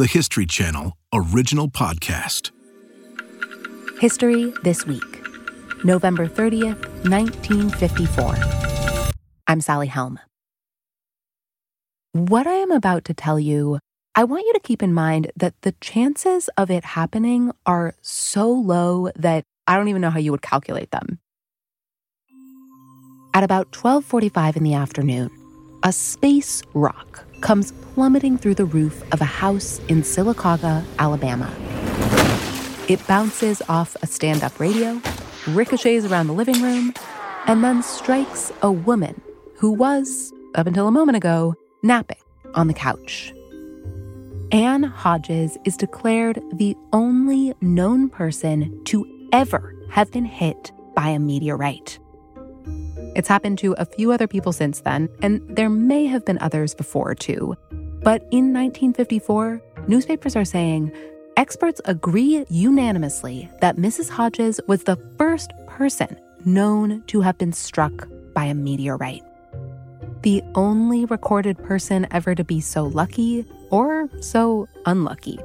the History Channel original podcast. History This Week, November 30th, 1954. I'm Sally Helm. What I am about to tell you, I want you to keep in mind that the chances of it happening are so low that I don't even know how you would calculate them. At about 12:45 in the afternoon, a space rock comes plummeting through the roof of a house in Sylacauga, Alabama. It bounces off a stand up radio, ricochets around the living room, and then strikes a woman who was, up until a moment ago, napping on the couch. Ann Hodges is declared the only known person to ever have been hit by a meteorite. It's happened to a few other people since then, and there may have been others before too. But in 1954, newspapers are saying experts agree unanimously that Mrs. Hodges was the first person known to have been struck by a meteorite. The only recorded person ever to be so lucky or so unlucky.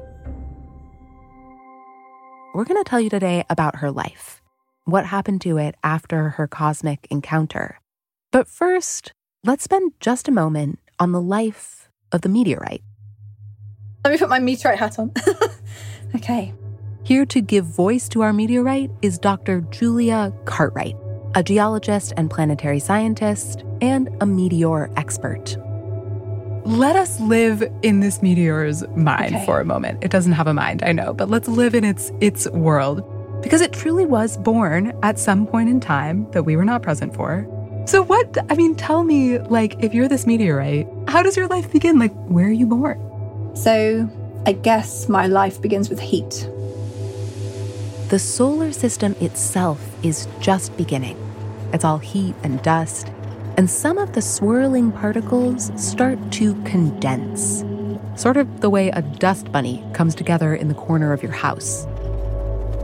We're going to tell you today about her life what happened to it after her cosmic encounter. But first, let's spend just a moment on the life of the meteorite. Let me put my meteorite hat on. okay. Here to give voice to our meteorite is Dr. Julia Cartwright, a geologist and planetary scientist, and a meteor expert. Let us live in this meteor's mind okay. for a moment. It doesn't have a mind, I know, but let's live in its its world because it truly was born at some point in time that we were not present for. So, what, I mean, tell me, like, if you're this meteorite, how does your life begin? Like, where are you born? So, I guess my life begins with heat. The solar system itself is just beginning. It's all heat and dust, and some of the swirling particles start to condense, sort of the way a dust bunny comes together in the corner of your house.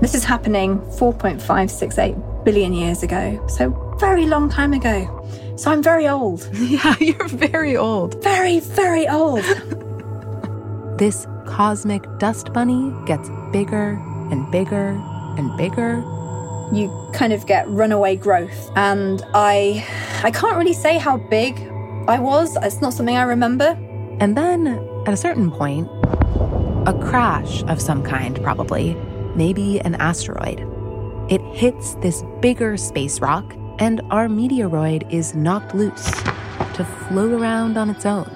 This is happening 4.568 billion years ago, so very long time ago. So I'm very old. Yeah, you're very old. Very, very old. this cosmic dust bunny gets bigger and bigger and bigger. You kind of get runaway growth. And I I can't really say how big I was. It's not something I remember. And then at a certain point, a crash of some kind probably maybe an asteroid. It hits this bigger space rock, and our meteoroid is knocked loose to float around on its own.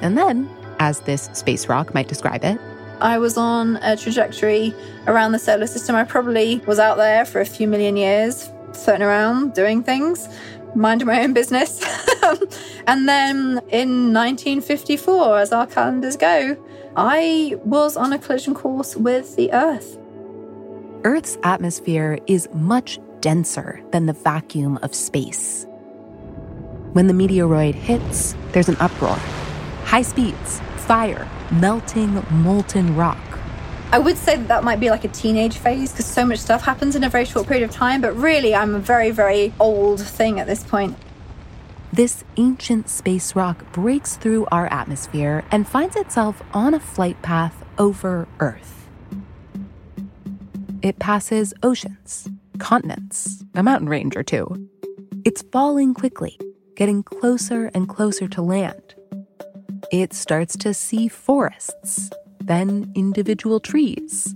And then, as this space rock might describe it, I was on a trajectory around the solar system. I probably was out there for a few million years, floating around, doing things, minding my own business. and then in 1954, as our calendars go, I was on a collision course with the Earth. Earth's atmosphere is much denser than the vacuum of space. When the meteoroid hits, there's an uproar. High speeds, fire, melting molten rock. I would say that that might be like a teenage phase because so much stuff happens in a very short period of time, but really, I'm a very, very old thing at this point. This ancient space rock breaks through our atmosphere and finds itself on a flight path over Earth. It passes oceans, continents, a mountain range or two. It's falling quickly, getting closer and closer to land. It starts to see forests, then individual trees.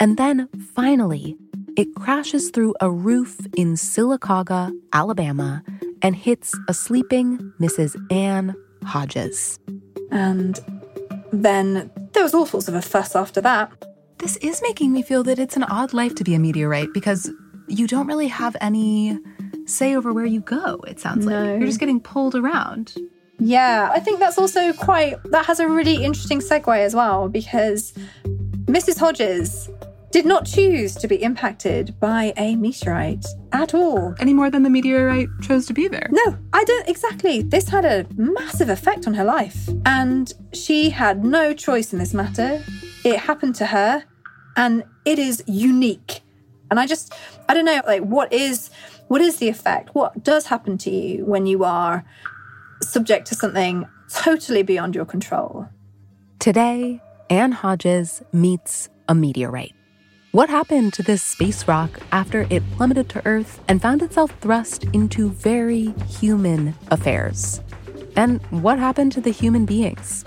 And then finally, it crashes through a roof in Sylacauga, Alabama, and hits a sleeping Mrs. Ann Hodges. And then there was all sorts of a fuss after that. This is making me feel that it's an odd life to be a meteorite because you don't really have any say over where you go, it sounds no. like. You're just getting pulled around. Yeah, I think that's also quite, that has a really interesting segue as well because Mrs. Hodges did not choose to be impacted by a meteorite at all. Any more than the meteorite chose to be there. No, I don't exactly. This had a massive effect on her life, and she had no choice in this matter. It happened to her, and it is unique. And I just, I don't know, like, what is, what is the effect? What does happen to you when you are subject to something totally beyond your control? Today, Ann Hodges meets a meteorite. What happened to this space rock after it plummeted to Earth and found itself thrust into very human affairs? And what happened to the human beings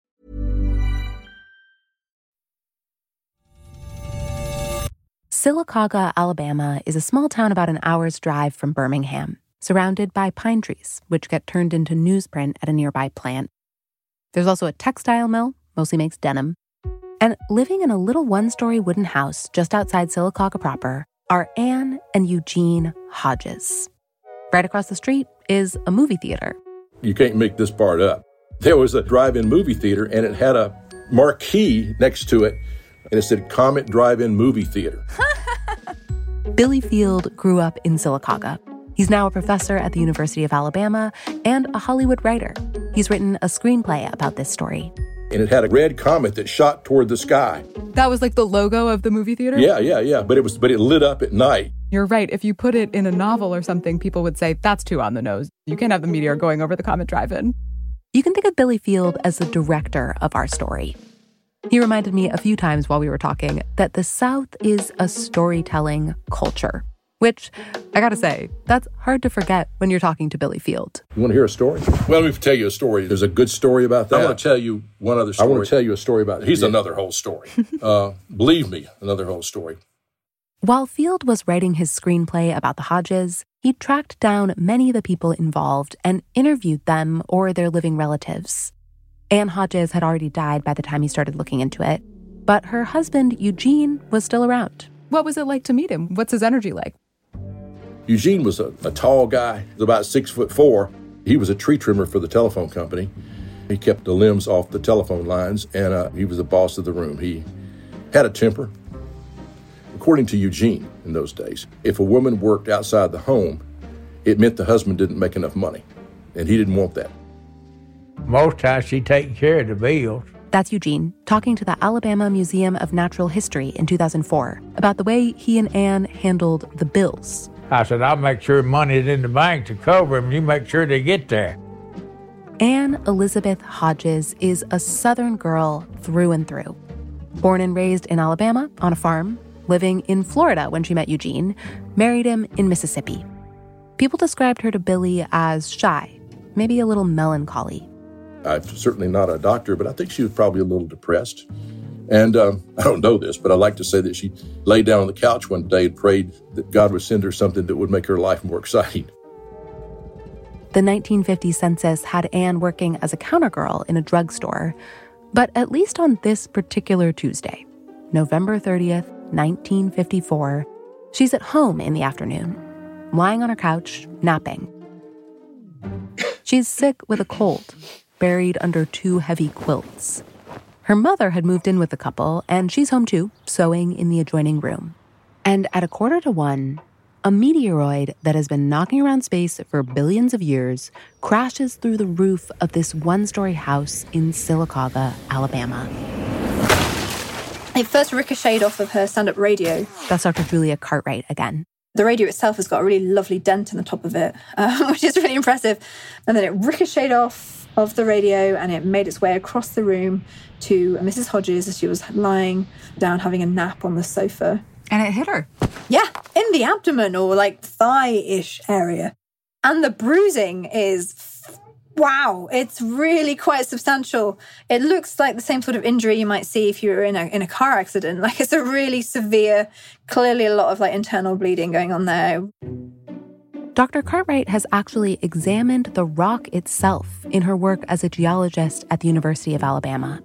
Sylacauga, Alabama is a small town about an hour's drive from Birmingham, surrounded by pine trees, which get turned into newsprint at a nearby plant. There's also a textile mill, mostly makes denim. And living in a little one story wooden house just outside Sylacauga proper are Ann and Eugene Hodges. Right across the street is a movie theater. You can't make this part up. There was a drive in movie theater, and it had a marquee next to it, and it said Comet Drive In Movie Theater. Billy Field grew up in Sylacauga. He's now a professor at the University of Alabama and a Hollywood writer. He's written a screenplay about this story. And it had a red comet that shot toward the sky. That was like the logo of the movie theater? Yeah, yeah, yeah. But it was but it lit up at night. You're right. If you put it in a novel or something, people would say that's too on the nose. You can't have the meteor going over the Comet Drive In. You can think of Billy Field as the director of our story. He reminded me a few times while we were talking that the South is a storytelling culture, which I gotta say, that's hard to forget when you're talking to Billy Field. You want to hear a story? Well, let me tell you a story. There's a good story about that. I want to tell you one other story. I want to tell you a story about He's yeah. another whole story. uh, believe me, another whole story. While Field was writing his screenplay about the Hodges, he tracked down many of the people involved and interviewed them or their living relatives. Ann Hodges had already died by the time he started looking into it, but her husband, Eugene, was still around. What was it like to meet him? What's his energy like? Eugene was a, a tall guy, about six foot four. He was a tree trimmer for the telephone company. He kept the limbs off the telephone lines, and uh, he was the boss of the room. He had a temper. According to Eugene in those days, if a woman worked outside the home, it meant the husband didn't make enough money, and he didn't want that. Most times she taking care of the bills. That's Eugene talking to the Alabama Museum of Natural History in 2004 about the way he and Ann handled the bills. I said, I'll make sure money's in the bank to cover them. You make sure they get there. Ann Elizabeth Hodges is a Southern girl through and through. Born and raised in Alabama on a farm, living in Florida when she met Eugene, married him in Mississippi. People described her to Billy as shy, maybe a little melancholy. I'm certainly not a doctor, but I think she was probably a little depressed. And um, I don't know this, but I like to say that she lay down on the couch one day and prayed that God would send her something that would make her life more exciting. The 1950 census had Ann working as a counter girl in a drugstore, but at least on this particular Tuesday, November 30th, 1954, she's at home in the afternoon, lying on her couch, napping. She's sick with a cold buried under two heavy quilts. Her mother had moved in with the couple, and she's home too, sewing in the adjoining room. And at a quarter to one, a meteoroid that has been knocking around space for billions of years crashes through the roof of this one story house in Sylacauga, Alabama. It first ricocheted off of her stand up radio. That's Dr. Julia Cartwright again. The radio itself has got a really lovely dent in the top of it, uh, which is really impressive. And then it ricocheted off of the radio and it made its way across the room to Mrs. Hodges as she was lying down having a nap on the sofa. And it hit her. Yeah, in the abdomen or like thigh ish area. And the bruising is wow, it's really quite substantial. It looks like the same sort of injury you might see if you were in a in a car accident. Like it's a really severe, clearly a lot of like internal bleeding going on there. Dr. Cartwright has actually examined the rock itself in her work as a geologist at the University of Alabama.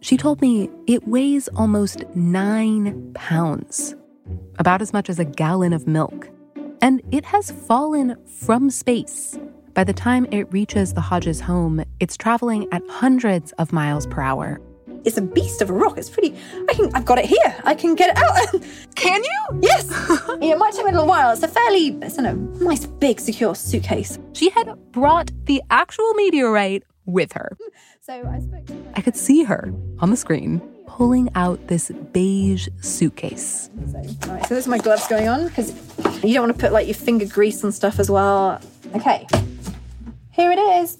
She told me it weighs almost nine pounds, about as much as a gallon of milk. And it has fallen from space. By the time it reaches the Hodges home, it's traveling at hundreds of miles per hour. It's a beast of a rock. It's pretty. I can. I've got it here. I can get it out. Can you? yes. yeah, it might take me a little while. It's a fairly, it's in a nice, big, secure suitcase. She had brought the actual meteorite with her. So I spoke. To I could see her on the screen pulling out this beige suitcase. So, all right, so there's my gloves going on because you don't want to put like your finger grease and stuff as well. Okay, here it is.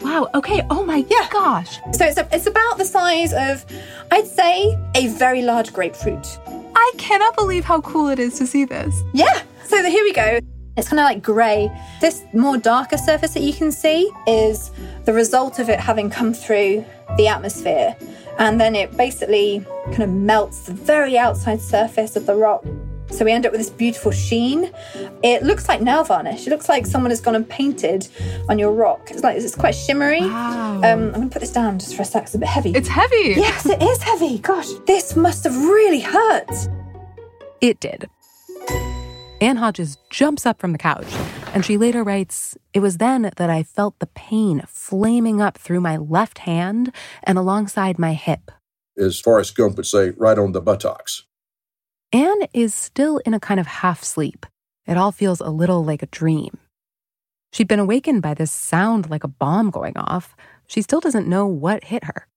Wow, okay, oh my Yeah. gosh. So it's a, it's about the size of, I'd say, a very large grapefruit. I cannot believe how cool it is to see this. Yeah. So the, here we go. It's kind of like grey. This more darker surface that you can see is the result of it having come through the atmosphere. And then it basically kind of melts the very outside surface of the rock. So we end up with this beautiful sheen. It looks like nail varnish. It looks like someone has gone and painted on your rock. It's like it's quite shimmery. Wow. Um, I'm gonna put this down just for a sec. It's a bit heavy. It's heavy. yes, it is heavy. Gosh, this must have really hurt. It did. Ann Hodges jumps up from the couch, and she later writes It was then that I felt the pain flaming up through my left hand and alongside my hip. As Forrest Gump would say, right on the buttocks. Ann is still in a kind of half sleep. It all feels a little like a dream. She'd been awakened by this sound like a bomb going off. She still doesn't know what hit her.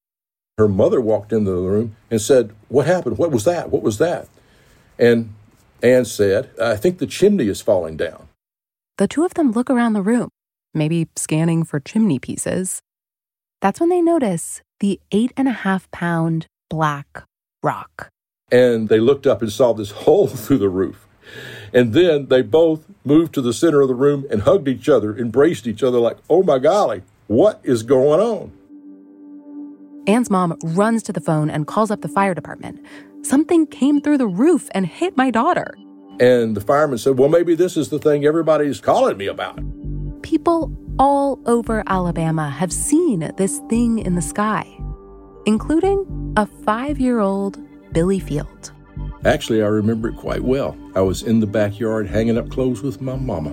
Her mother walked into the room and said, What happened? What was that? What was that? And Ann said, I think the chimney is falling down. The two of them look around the room, maybe scanning for chimney pieces. That's when they notice the eight and a half pound black rock. And they looked up and saw this hole through the roof. And then they both moved to the center of the room and hugged each other, embraced each other, like, oh my golly, what is going on? Ann's mom runs to the phone and calls up the fire department. Something came through the roof and hit my daughter. And the fireman said, Well, maybe this is the thing everybody's calling me about. People all over Alabama have seen this thing in the sky, including a five year old Billy Field. Actually, I remember it quite well. I was in the backyard hanging up clothes with my mama.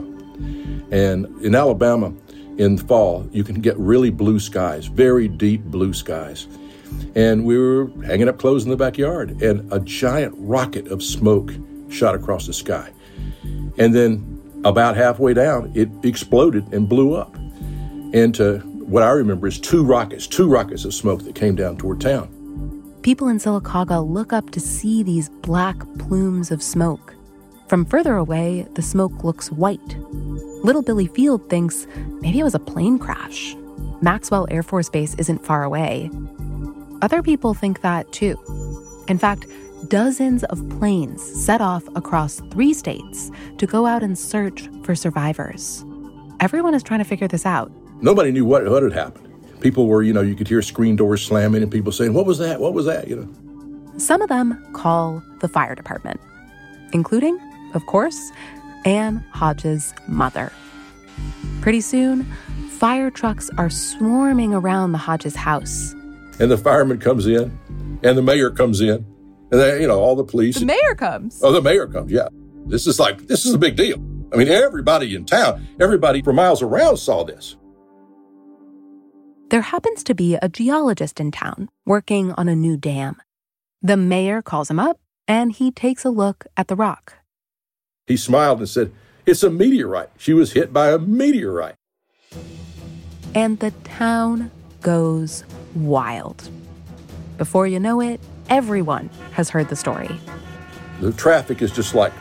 And in Alabama, in the fall, you can get really blue skies, very deep blue skies. And we were hanging up clothes in the backyard, and a giant rocket of smoke shot across the sky. And then, about halfway down, it exploded and blew up into what I remember is two rockets, two rockets of smoke that came down toward town. People in Sylacauga look up to see these black plumes of smoke. From further away, the smoke looks white. Little Billy Field thinks maybe it was a plane crash. Maxwell Air Force Base isn't far away. Other people think that too. In fact, dozens of planes set off across three states to go out and search for survivors. Everyone is trying to figure this out. Nobody knew what, what had happened. People were, you know, you could hear screen doors slamming and people saying, What was that? What was that? You know. Some of them call the fire department, including, of course, Ann Hodges' mother. Pretty soon, fire trucks are swarming around the Hodges house. And the fireman comes in, and the mayor comes in, and they, you know, all the police. The mayor comes. oh, the mayor comes, yeah. This is like, this is a big deal. I mean, everybody in town, everybody for miles around saw this. There happens to be a geologist in town working on a new dam. The mayor calls him up, and he takes a look at the rock. He smiled and said, It's a meteorite. She was hit by a meteorite. and the town goes wild. Before you know it, everyone has heard the story. The traffic is just like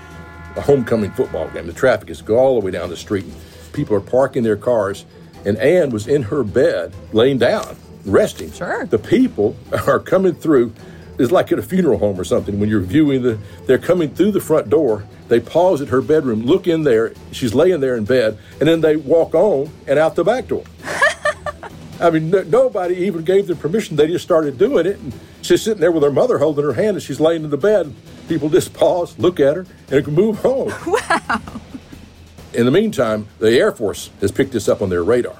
a homecoming football game. The traffic is go all the way down the street. People are parking their cars, and Ann was in her bed, laying down, resting. Sure. The people are coming through. It's like at a funeral home or something. When you're viewing the, they're coming through the front door. They pause at her bedroom, look in there. She's laying there in bed, and then they walk on and out the back door. I mean, no, nobody even gave them permission. They just started doing it. And she's sitting there with her mother holding her hand, and she's laying in the bed. People just pause, look at her, and can move home. Wow. In the meantime, the Air Force has picked this up on their radar.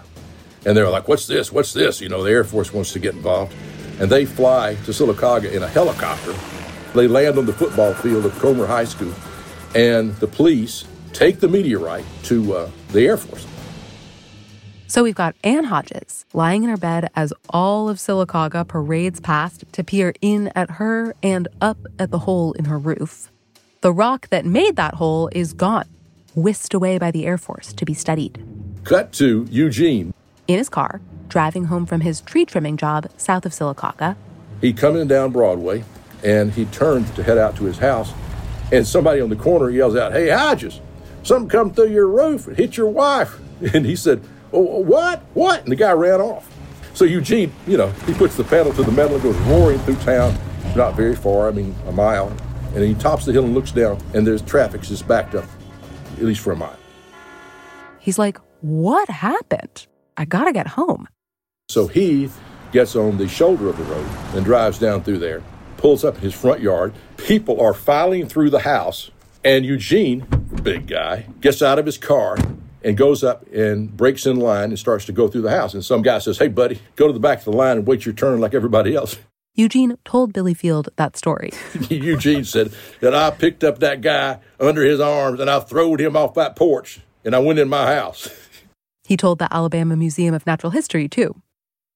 And they're like, what's this? What's this? You know, the Air Force wants to get involved. And they fly to Sylacauga in a helicopter. They land on the football field of Comer High School. And the police take the meteorite to uh, the Air Force. So we've got Ann Hodges lying in her bed as all of Sylacauga parades past to peer in at her and up at the hole in her roof. The rock that made that hole is gone, whisked away by the Air Force to be studied. Cut to Eugene. In his car, driving home from his tree trimming job south of Sylacauga, He coming down Broadway, and he turns to head out to his house, and somebody on the corner yells out, "Hey Hodges, something come through your roof and hit your wife." And he said, "Oh, what? What?" And the guy ran off. So Eugene, you know, he puts the pedal to the metal and goes roaring through town, not very far, I mean a mile, and he tops the hill and looks down, and there's traffic just backed up, at least for a mile. he's like, What happened? I gotta get home. So he gets on the shoulder of the road and drives down through there, pulls up in his front yard. People are filing through the house, and Eugene, big guy, gets out of his car and goes up and breaks in line and starts to go through the house. And some guy says, Hey, buddy, go to the back of the line and wait your turn like everybody else. Eugene told Billy Field that story. Eugene said that I picked up that guy under his arms and I throwed him off that porch and I went in my house. He told the Alabama Museum of Natural History, too.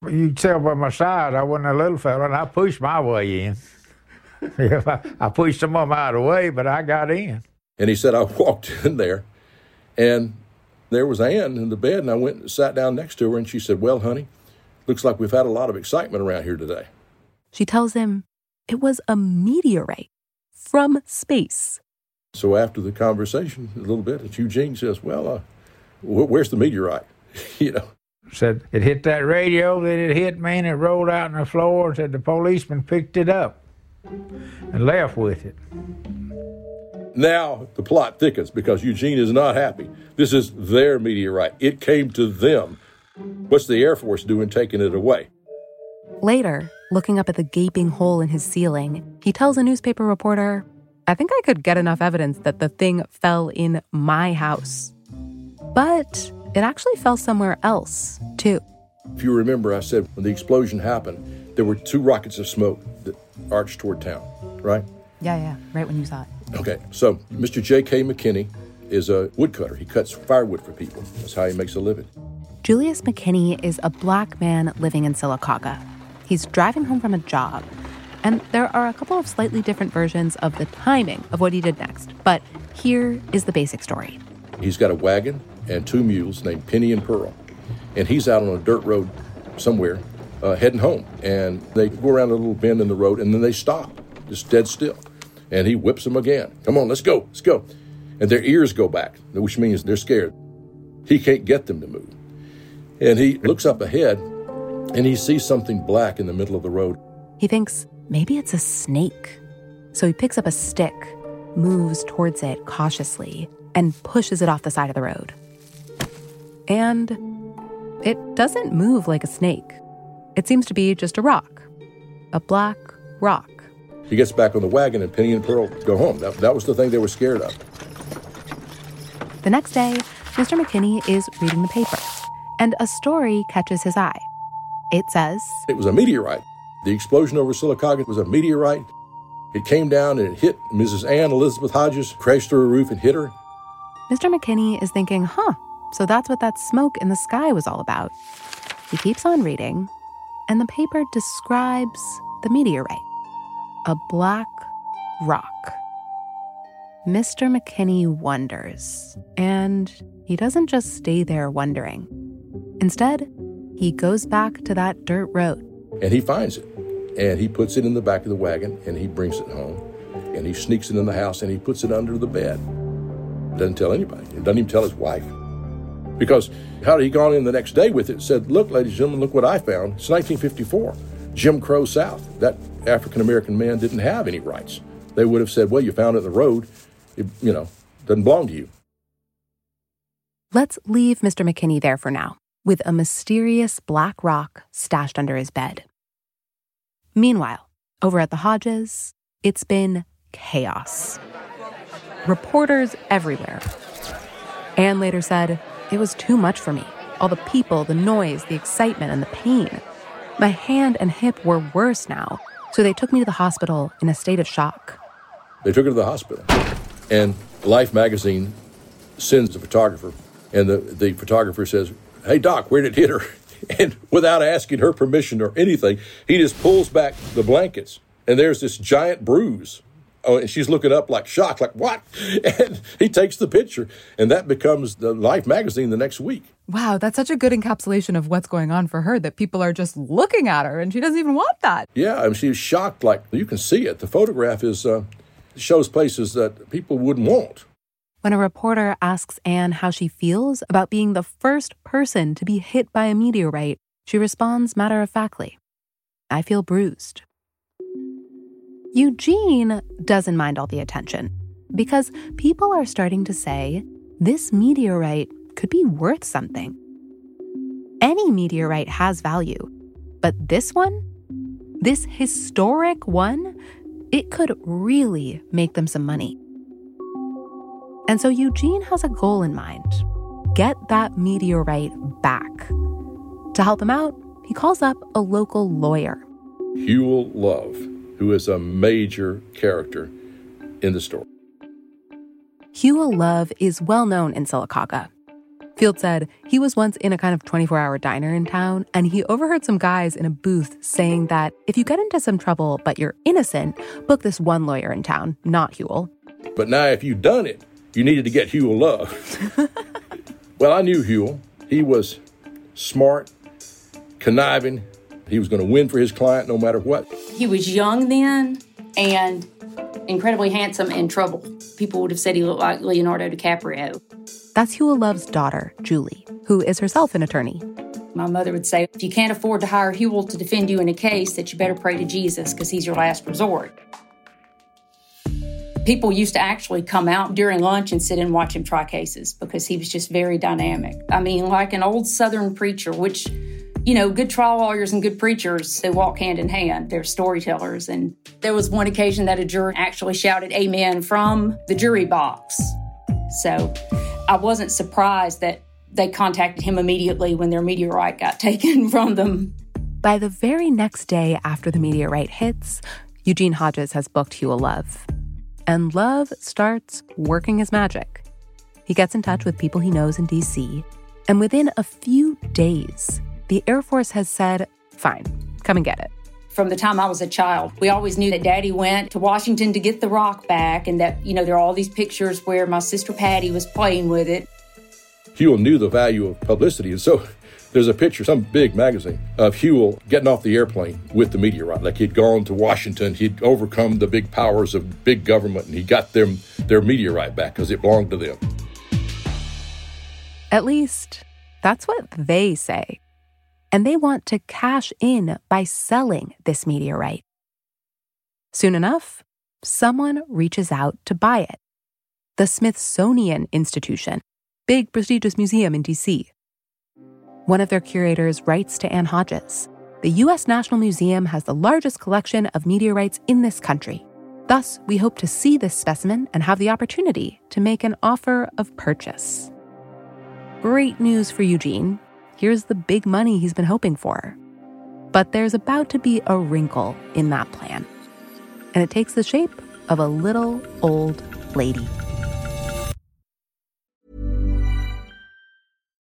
You can tell by my size, I wasn't a little fella, and I pushed my way in. I, I pushed some of them out of the way, but I got in. And he said, I walked in there and there was Ann in the bed, and I went and sat down next to her, and she said, Well, honey, looks like we've had a lot of excitement around here today. She tells him it was a meteorite from space. So after the conversation, a little bit, Eugene says, Well, uh, wh- where's the meteorite? you know, Said it hit that radio, then it hit me, and it rolled out on the floor. Said the policeman picked it up and left with it. now the plot thickens because Eugene is not happy. This is their meteorite. It came to them. What's the Air Force doing taking it away? Later, looking up at the gaping hole in his ceiling, he tells a newspaper reporter, I think I could get enough evidence that the thing fell in my house. But it actually fell somewhere else, too. If you remember, I said when the explosion happened, there were two rockets of smoke that arched toward town, right? Yeah, yeah, right when you saw it. Okay, so Mr. J.K. McKinney is a woodcutter. He cuts firewood for people. That's how he makes a living. Julius McKinney is a black man living in Sylacauga. He's driving home from a job. And there are a couple of slightly different versions of the timing of what he did next. But here is the basic story. He's got a wagon and two mules named Penny and Pearl. And he's out on a dirt road somewhere uh, heading home. And they go around a little bend in the road and then they stop, just dead still. And he whips them again. Come on, let's go, let's go. And their ears go back, which means they're scared. He can't get them to move. And he looks up ahead and he sees something black in the middle of the road. He thinks maybe it's a snake. So he picks up a stick, moves towards it cautiously, and pushes it off the side of the road. And it doesn't move like a snake. It seems to be just a rock, a black rock. He gets back on the wagon and Penny and Pearl go home. That, that was the thing they were scared of. The next day, Mr. McKinney is reading the paper, and a story catches his eye. It says, It was a meteorite. The explosion over Sylacauga was a meteorite. It came down and it hit Mrs. Ann Elizabeth Hodges, crashed through a roof and hit her. Mr. McKinney is thinking, huh, so that's what that smoke in the sky was all about. He keeps on reading, and the paper describes the meteorite a black rock. Mr. McKinney wonders, and he doesn't just stay there wondering. Instead, he goes back to that dirt road. And he finds it. And he puts it in the back of the wagon and he brings it home. And he sneaks it in the house and he puts it under the bed. Doesn't tell anybody. He doesn't even tell his wife. Because how had he gone in the next day with it said, Look, ladies and gentlemen, look what I found. It's 1954. Jim Crow South. That African American man didn't have any rights. They would have said, Well, you found it in the road. It, you know, doesn't belong to you. Let's leave Mr. McKinney there for now, with a mysterious black rock stashed under his bed. Meanwhile, over at the Hodges, it's been chaos. Reporters everywhere. Ann later said, It was too much for me. All the people, the noise, the excitement, and the pain. My hand and hip were worse now, so they took me to the hospital in a state of shock. They took her to the hospital. And Life magazine sends a photographer, and the, the photographer says, Hey, Doc, where did it hit her? And without asking her permission or anything, he just pulls back the blankets, and there's this giant bruise. Oh, and she's looking up like shocked, like, What? And he takes the picture, and that becomes the Life magazine the next week. Wow, that's such a good encapsulation of what's going on for her that people are just looking at her and she doesn't even want that. Yeah, I mean, she's shocked, like, you can see it. The photograph is. Uh, shows places that people wouldn't want. When a reporter asks Ann how she feels about being the first person to be hit by a meteorite, she responds matter of factly I feel bruised. Eugene doesn't mind all the attention because people are starting to say this meteorite could be worth something. Any meteorite has value, but this one, this historic one, it could really make them some money. And so Eugene has a goal in mind get that meteorite back. To help him out, he calls up a local lawyer. Huell Love, who is a major character in the story. Huell Love is well known in Sylacauga. Field said he was once in a kind of 24 hour diner in town and he overheard some guys in a booth saying that if you get into some trouble but you're innocent, book this one lawyer in town, not Huell. But now, if you've done it, you needed to get Huell Love. well, I knew Huell. He was smart, conniving. He was going to win for his client no matter what. He was young then and incredibly handsome and trouble. People would have said he looked like Leonardo DiCaprio. That's Huell Love's daughter, Julie, who is herself an attorney. My mother would say, if you can't afford to hire Huell to defend you in a case, that you better pray to Jesus because he's your last resort. People used to actually come out during lunch and sit and watch him try cases because he was just very dynamic. I mean, like an old Southern preacher, which, you know, good trial lawyers and good preachers, they walk hand in hand. They're storytellers. And there was one occasion that a juror actually shouted amen from the jury box. So I wasn't surprised that they contacted him immediately when their meteorite got taken from them. By the very next day after the meteorite hits, Eugene Hodges has booked Huell Love. And Love starts working his magic. He gets in touch with people he knows in DC, and within a few days, the Air Force has said, fine, come and get it from the time I was a child. We always knew that daddy went to Washington to get the rock back, and that, you know, there are all these pictures where my sister Patty was playing with it. Huell knew the value of publicity, and so there's a picture, some big magazine, of Huell getting off the airplane with the meteorite. Like he'd gone to Washington, he'd overcome the big powers of big government, and he got them their meteorite back because it belonged to them. At least, that's what they say and they want to cash in by selling this meteorite. Soon enough, someone reaches out to buy it. The Smithsonian Institution, big prestigious museum in DC. One of their curators writes to Ann Hodges The U.S. National Museum has the largest collection of meteorites in this country. Thus, we hope to see this specimen and have the opportunity to make an offer of purchase. Great news for Eugene, Here's the big money he's been hoping for. But there's about to be a wrinkle in that plan. And it takes the shape of a little old lady.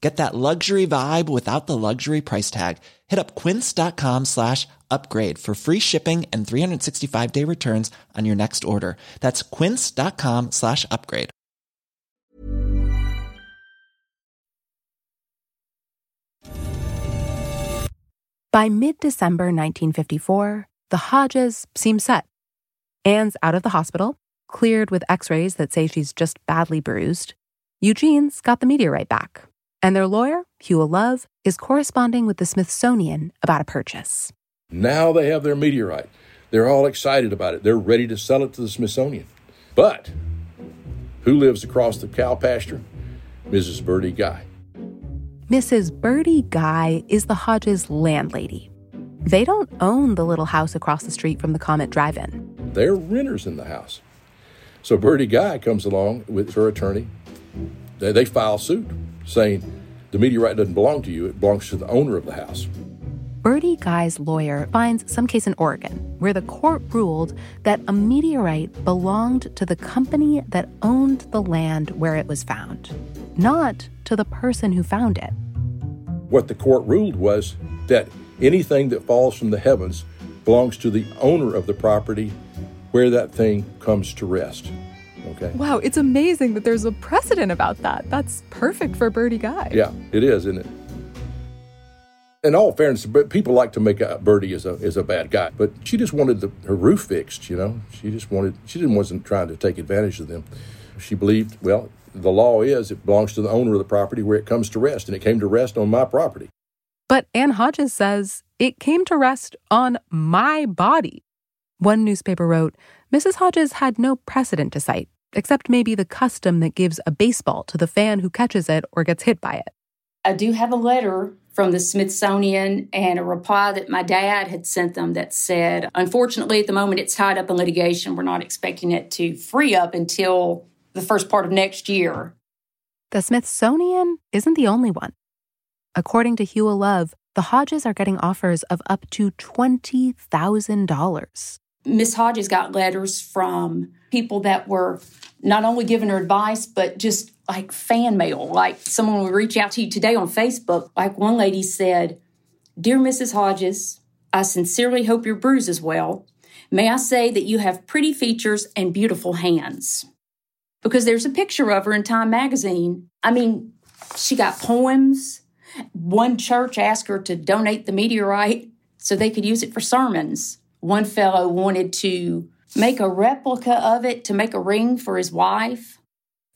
Get that luxury vibe without the luxury price tag. Hit up quince.com slash upgrade for free shipping and 365 day returns on your next order. That's quince.com slash upgrade. By mid December 1954, the Hodges seem set. Ann's out of the hospital, cleared with x rays that say she's just badly bruised. Eugene's got the meteorite back, and their lawyer, Huell Love, is corresponding with the Smithsonian about a purchase. Now they have their meteorite. They're all excited about it. They're ready to sell it to the Smithsonian. But who lives across the cow pasture? Mrs. Birdie Guy. Mrs. Birdie Guy is the Hodges' landlady. They don't own the little house across the street from the Comet Drive In. They're renters in the house. So Birdie Guy comes along with her attorney. They, they file suit saying the meteorite doesn't belong to you, it belongs to the owner of the house. Birdie Guy's lawyer finds some case in Oregon where the court ruled that a meteorite belonged to the company that owned the land where it was found, not to the person who found it. What the court ruled was that anything that falls from the heavens belongs to the owner of the property where that thing comes to rest. Okay. Wow, it's amazing that there's a precedent about that. That's perfect for Birdie Guy. Yeah, it is, isn't it? In all fairness, but people like to make out Birdie as a as a bad guy, but she just wanted the, her roof fixed. You know, she just wanted she didn't wasn't trying to take advantage of them. She believed, well, the law is it belongs to the owner of the property where it comes to rest, and it came to rest on my property. But Ann Hodges says it came to rest on my body. One newspaper wrote Mrs. Hodges had no precedent to cite, except maybe the custom that gives a baseball to the fan who catches it or gets hit by it. I do have a letter from the Smithsonian and a reply that my dad had sent them that said, unfortunately, at the moment it's tied up in litigation. We're not expecting it to free up until the first part of next year. The Smithsonian isn't the only one. According to Huell Love, the Hodges are getting offers of up to $20,000. Miss Hodges got letters from people that were not only giving her advice, but just like fan mail. Like someone would reach out to you today on Facebook. Like one lady said, Dear Mrs. Hodges, I sincerely hope your bruise is well. May I say that you have pretty features and beautiful hands? Because there's a picture of her in Time magazine. I mean, she got poems. One church asked her to donate the meteorite so they could use it for sermons. One fellow wanted to make a replica of it to make a ring for his wife.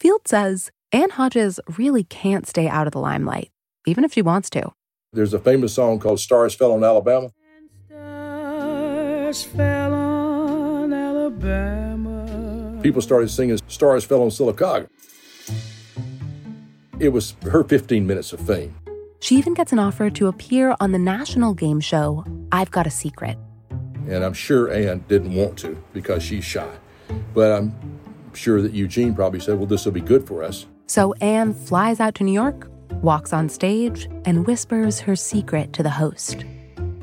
Field says Ann Hodges really can't stay out of the limelight, even if she wants to. There's a famous song called Stars Fell on Alabama. Stars fell on Alabama. People started singing Stars Fell on Sylacauga. It was her 15 minutes of fame. She even gets an offer to appear on the national game show, I've Got a Secret. And I'm sure Ann didn't want to because she's shy. But I'm sure that Eugene probably said, well, this will be good for us. So Ann flies out to New York, walks on stage, and whispers her secret to the host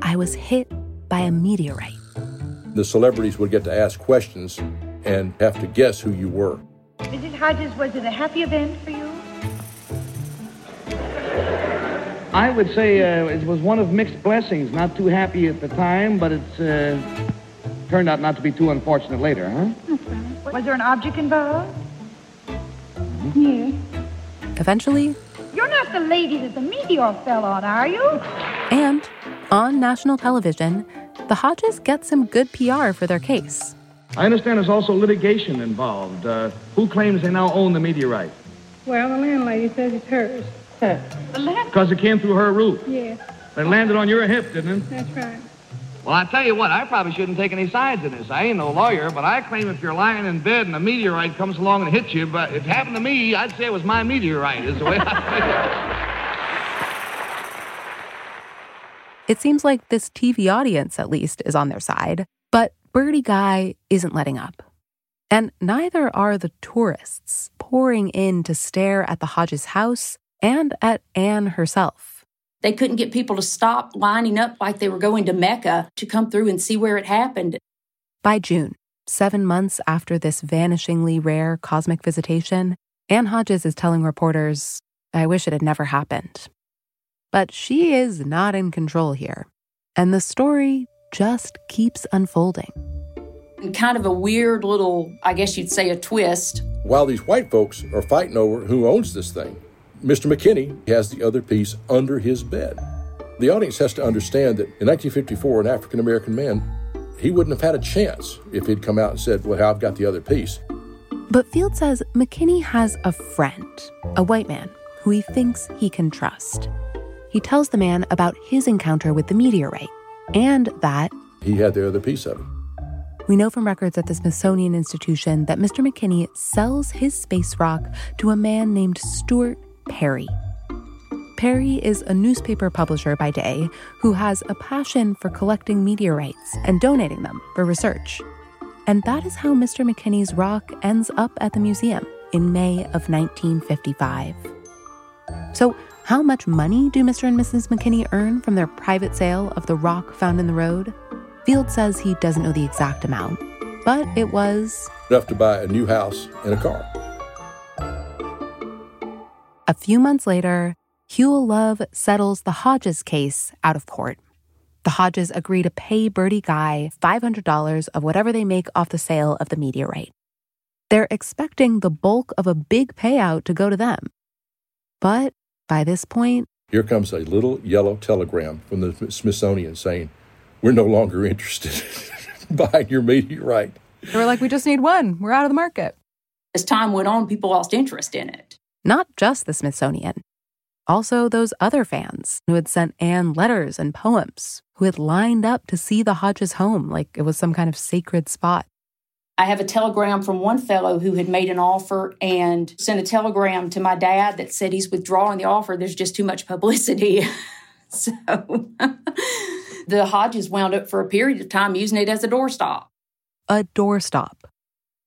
I was hit by a meteorite. The celebrities would get to ask questions and have to guess who you were. Mrs. Hodges, was it a happy event for you? I would say uh, it was one of mixed blessings. Not too happy at the time, but it's uh, turned out not to be too unfortunate later, huh? Was there an object involved? Mm-hmm. Yes. Eventually, You're not the lady that the meteor fell on, are you? and on national television, the Hodges get some good PR for their case. I understand there's also litigation involved. Uh, who claims they now own the meteorite? Well, the landlady says it's hers. Because it came through her roof. Yes, It landed on your hip, didn't it? that's right. Well, I tell you what, I probably shouldn't take any sides in this. I ain't no lawyer, but I claim if you're lying in bed and a meteorite comes along and hits you, but if it happened to me, I'd say it was my meteorite, is the way I It seems like this TV audience, at least, is on their side. But Birdie Guy isn't letting up. And neither are the tourists pouring in to stare at the Hodges house and at Ann herself. They couldn't get people to stop lining up like they were going to Mecca to come through and see where it happened. By June, seven months after this vanishingly rare cosmic visitation, Ann Hodges is telling reporters, I wish it had never happened. But she is not in control here. And the story just keeps unfolding. And kind of a weird little, I guess you'd say, a twist. While these white folks are fighting over who owns this thing, Mr. McKinney has the other piece under his bed. The audience has to understand that in 1954, an African American man, he wouldn't have had a chance if he'd come out and said, Well, I've got the other piece. But Field says McKinney has a friend, a white man, who he thinks he can trust. He tells the man about his encounter with the meteorite and that he had the other piece of it. We know from records at the Smithsonian Institution that Mr. McKinney sells his space rock to a man named Stuart Perry. Perry is a newspaper publisher by day who has a passion for collecting meteorites and donating them for research. And that is how Mr. McKinney's rock ends up at the museum in May of 1955. So, how much money do Mr. and Mrs. McKinney earn from their private sale of the rock found in the road? Field says he doesn't know the exact amount, but it was enough to buy a new house and a car. A few months later, Huell Love settles the Hodges case out of court. The Hodges agree to pay Birdie Guy $500 of whatever they make off the sale of the meteorite. They're expecting the bulk of a big payout to go to them. But by this point, here comes a little yellow telegram from the Smithsonian saying, We're no longer interested in buying your meteorite. They were like, We just need one. We're out of the market. As time went on, people lost interest in it. Not just the Smithsonian. Also, those other fans who had sent Ann letters and poems, who had lined up to see the Hodges home like it was some kind of sacred spot. I have a telegram from one fellow who had made an offer and sent a telegram to my dad that said he's withdrawing the offer. There's just too much publicity. so the Hodges wound up for a period of time using it as a doorstop. A doorstop.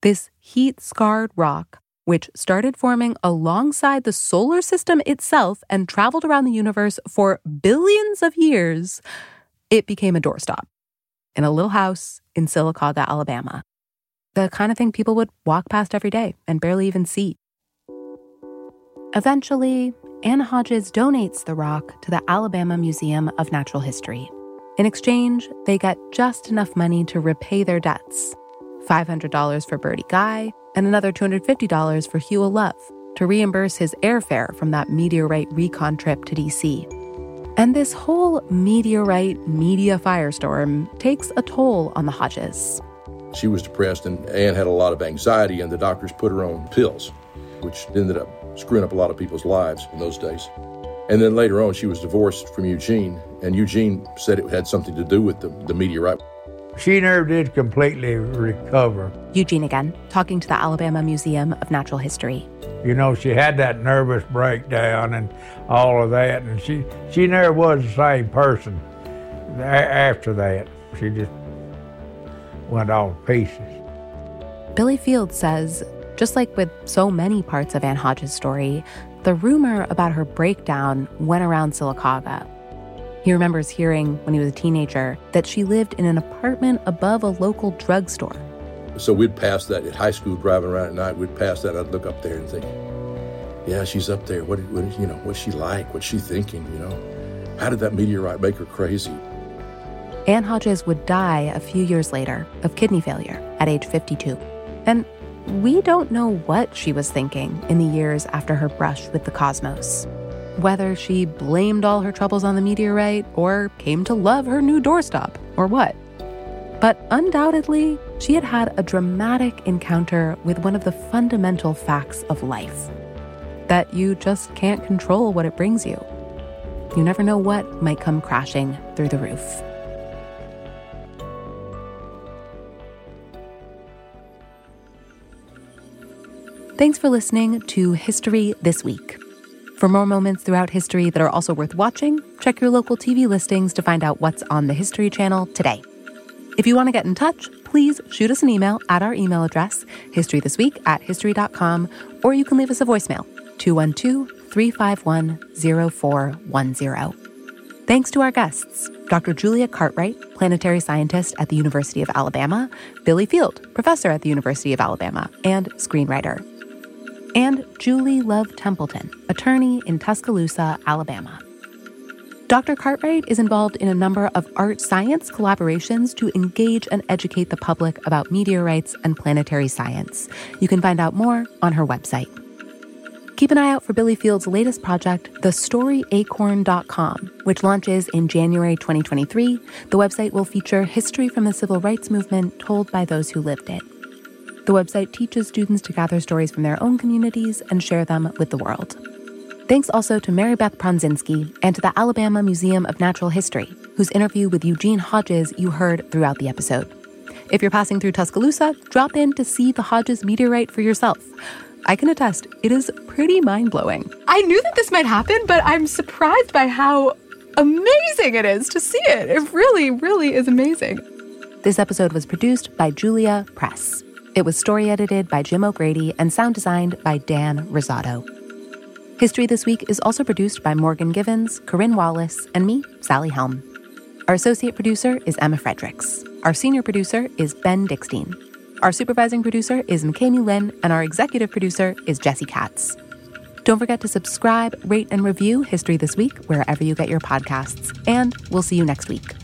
This heat scarred rock which started forming alongside the solar system itself and traveled around the universe for billions of years, it became a doorstop in a little house in Sylacauga, Alabama. The kind of thing people would walk past every day and barely even see. Eventually, Ann Hodges donates the rock to the Alabama Museum of Natural History. In exchange, they get just enough money to repay their debts $500 for Birdie Guy, and another $250 for Huell Love to reimburse his airfare from that meteorite recon trip to DC. And this whole meteorite media firestorm takes a toll on the Hodges. She was depressed, and Ann had a lot of anxiety, and the doctors put her on pills, which ended up screwing up a lot of people's lives in those days. And then later on, she was divorced from Eugene, and Eugene said it had something to do with the, the meteorite. She never did completely recover. Eugene again, talking to the Alabama Museum of Natural History. You know, she had that nervous breakdown and all of that, and she, she never was the same person after that. She just went all to pieces. Billy Field says, just like with so many parts of Ann Hodges' story, the rumor about her breakdown went around Sylacauga he remembers hearing when he was a teenager that she lived in an apartment above a local drugstore. So we'd pass that at high school driving around at night. We'd pass that. I'd look up there and think, yeah, she's up there. What, what you know, what's she like? What's she thinking? You know, how did that meteorite make her crazy? Ann Hodges would die a few years later of kidney failure at age 52. And we don't know what she was thinking in the years after her brush with the cosmos whether she blamed all her troubles on the meteorite or came to love her new doorstop or what. But undoubtedly, she had had a dramatic encounter with one of the fundamental facts of life that you just can't control what it brings you. You never know what might come crashing through the roof. Thanks for listening to History This Week. For more moments throughout history that are also worth watching, check your local TV listings to find out what's on the History Channel today. If you want to get in touch, please shoot us an email at our email address, historythisweek at history.com, or you can leave us a voicemail, 212 351 0410. Thanks to our guests, Dr. Julia Cartwright, planetary scientist at the University of Alabama, Billy Field, professor at the University of Alabama, and screenwriter. And Julie Love Templeton, attorney in Tuscaloosa, Alabama. Dr. Cartwright is involved in a number of art science collaborations to engage and educate the public about meteorites and planetary science. You can find out more on her website. Keep an eye out for Billy Field's latest project, thestoryacorn.com, which launches in January 2023. The website will feature history from the civil rights movement told by those who lived it. The website teaches students to gather stories from their own communities and share them with the world. Thanks also to Mary Beth Pronzinski and to the Alabama Museum of Natural History, whose interview with Eugene Hodges you heard throughout the episode. If you're passing through Tuscaloosa, drop in to see the Hodges meteorite for yourself. I can attest, it is pretty mind blowing. I knew that this might happen, but I'm surprised by how amazing it is to see it. It really, really is amazing. This episode was produced by Julia Press. It was story edited by Jim O'Grady and sound designed by Dan Rosato. History This Week is also produced by Morgan Givens, Corinne Wallace, and me, Sally Helm. Our associate producer is Emma Fredericks. Our senior producer is Ben Dickstein. Our supervising producer is McKamey Lynn, and our executive producer is Jesse Katz. Don't forget to subscribe, rate, and review History This Week wherever you get your podcasts. And we'll see you next week.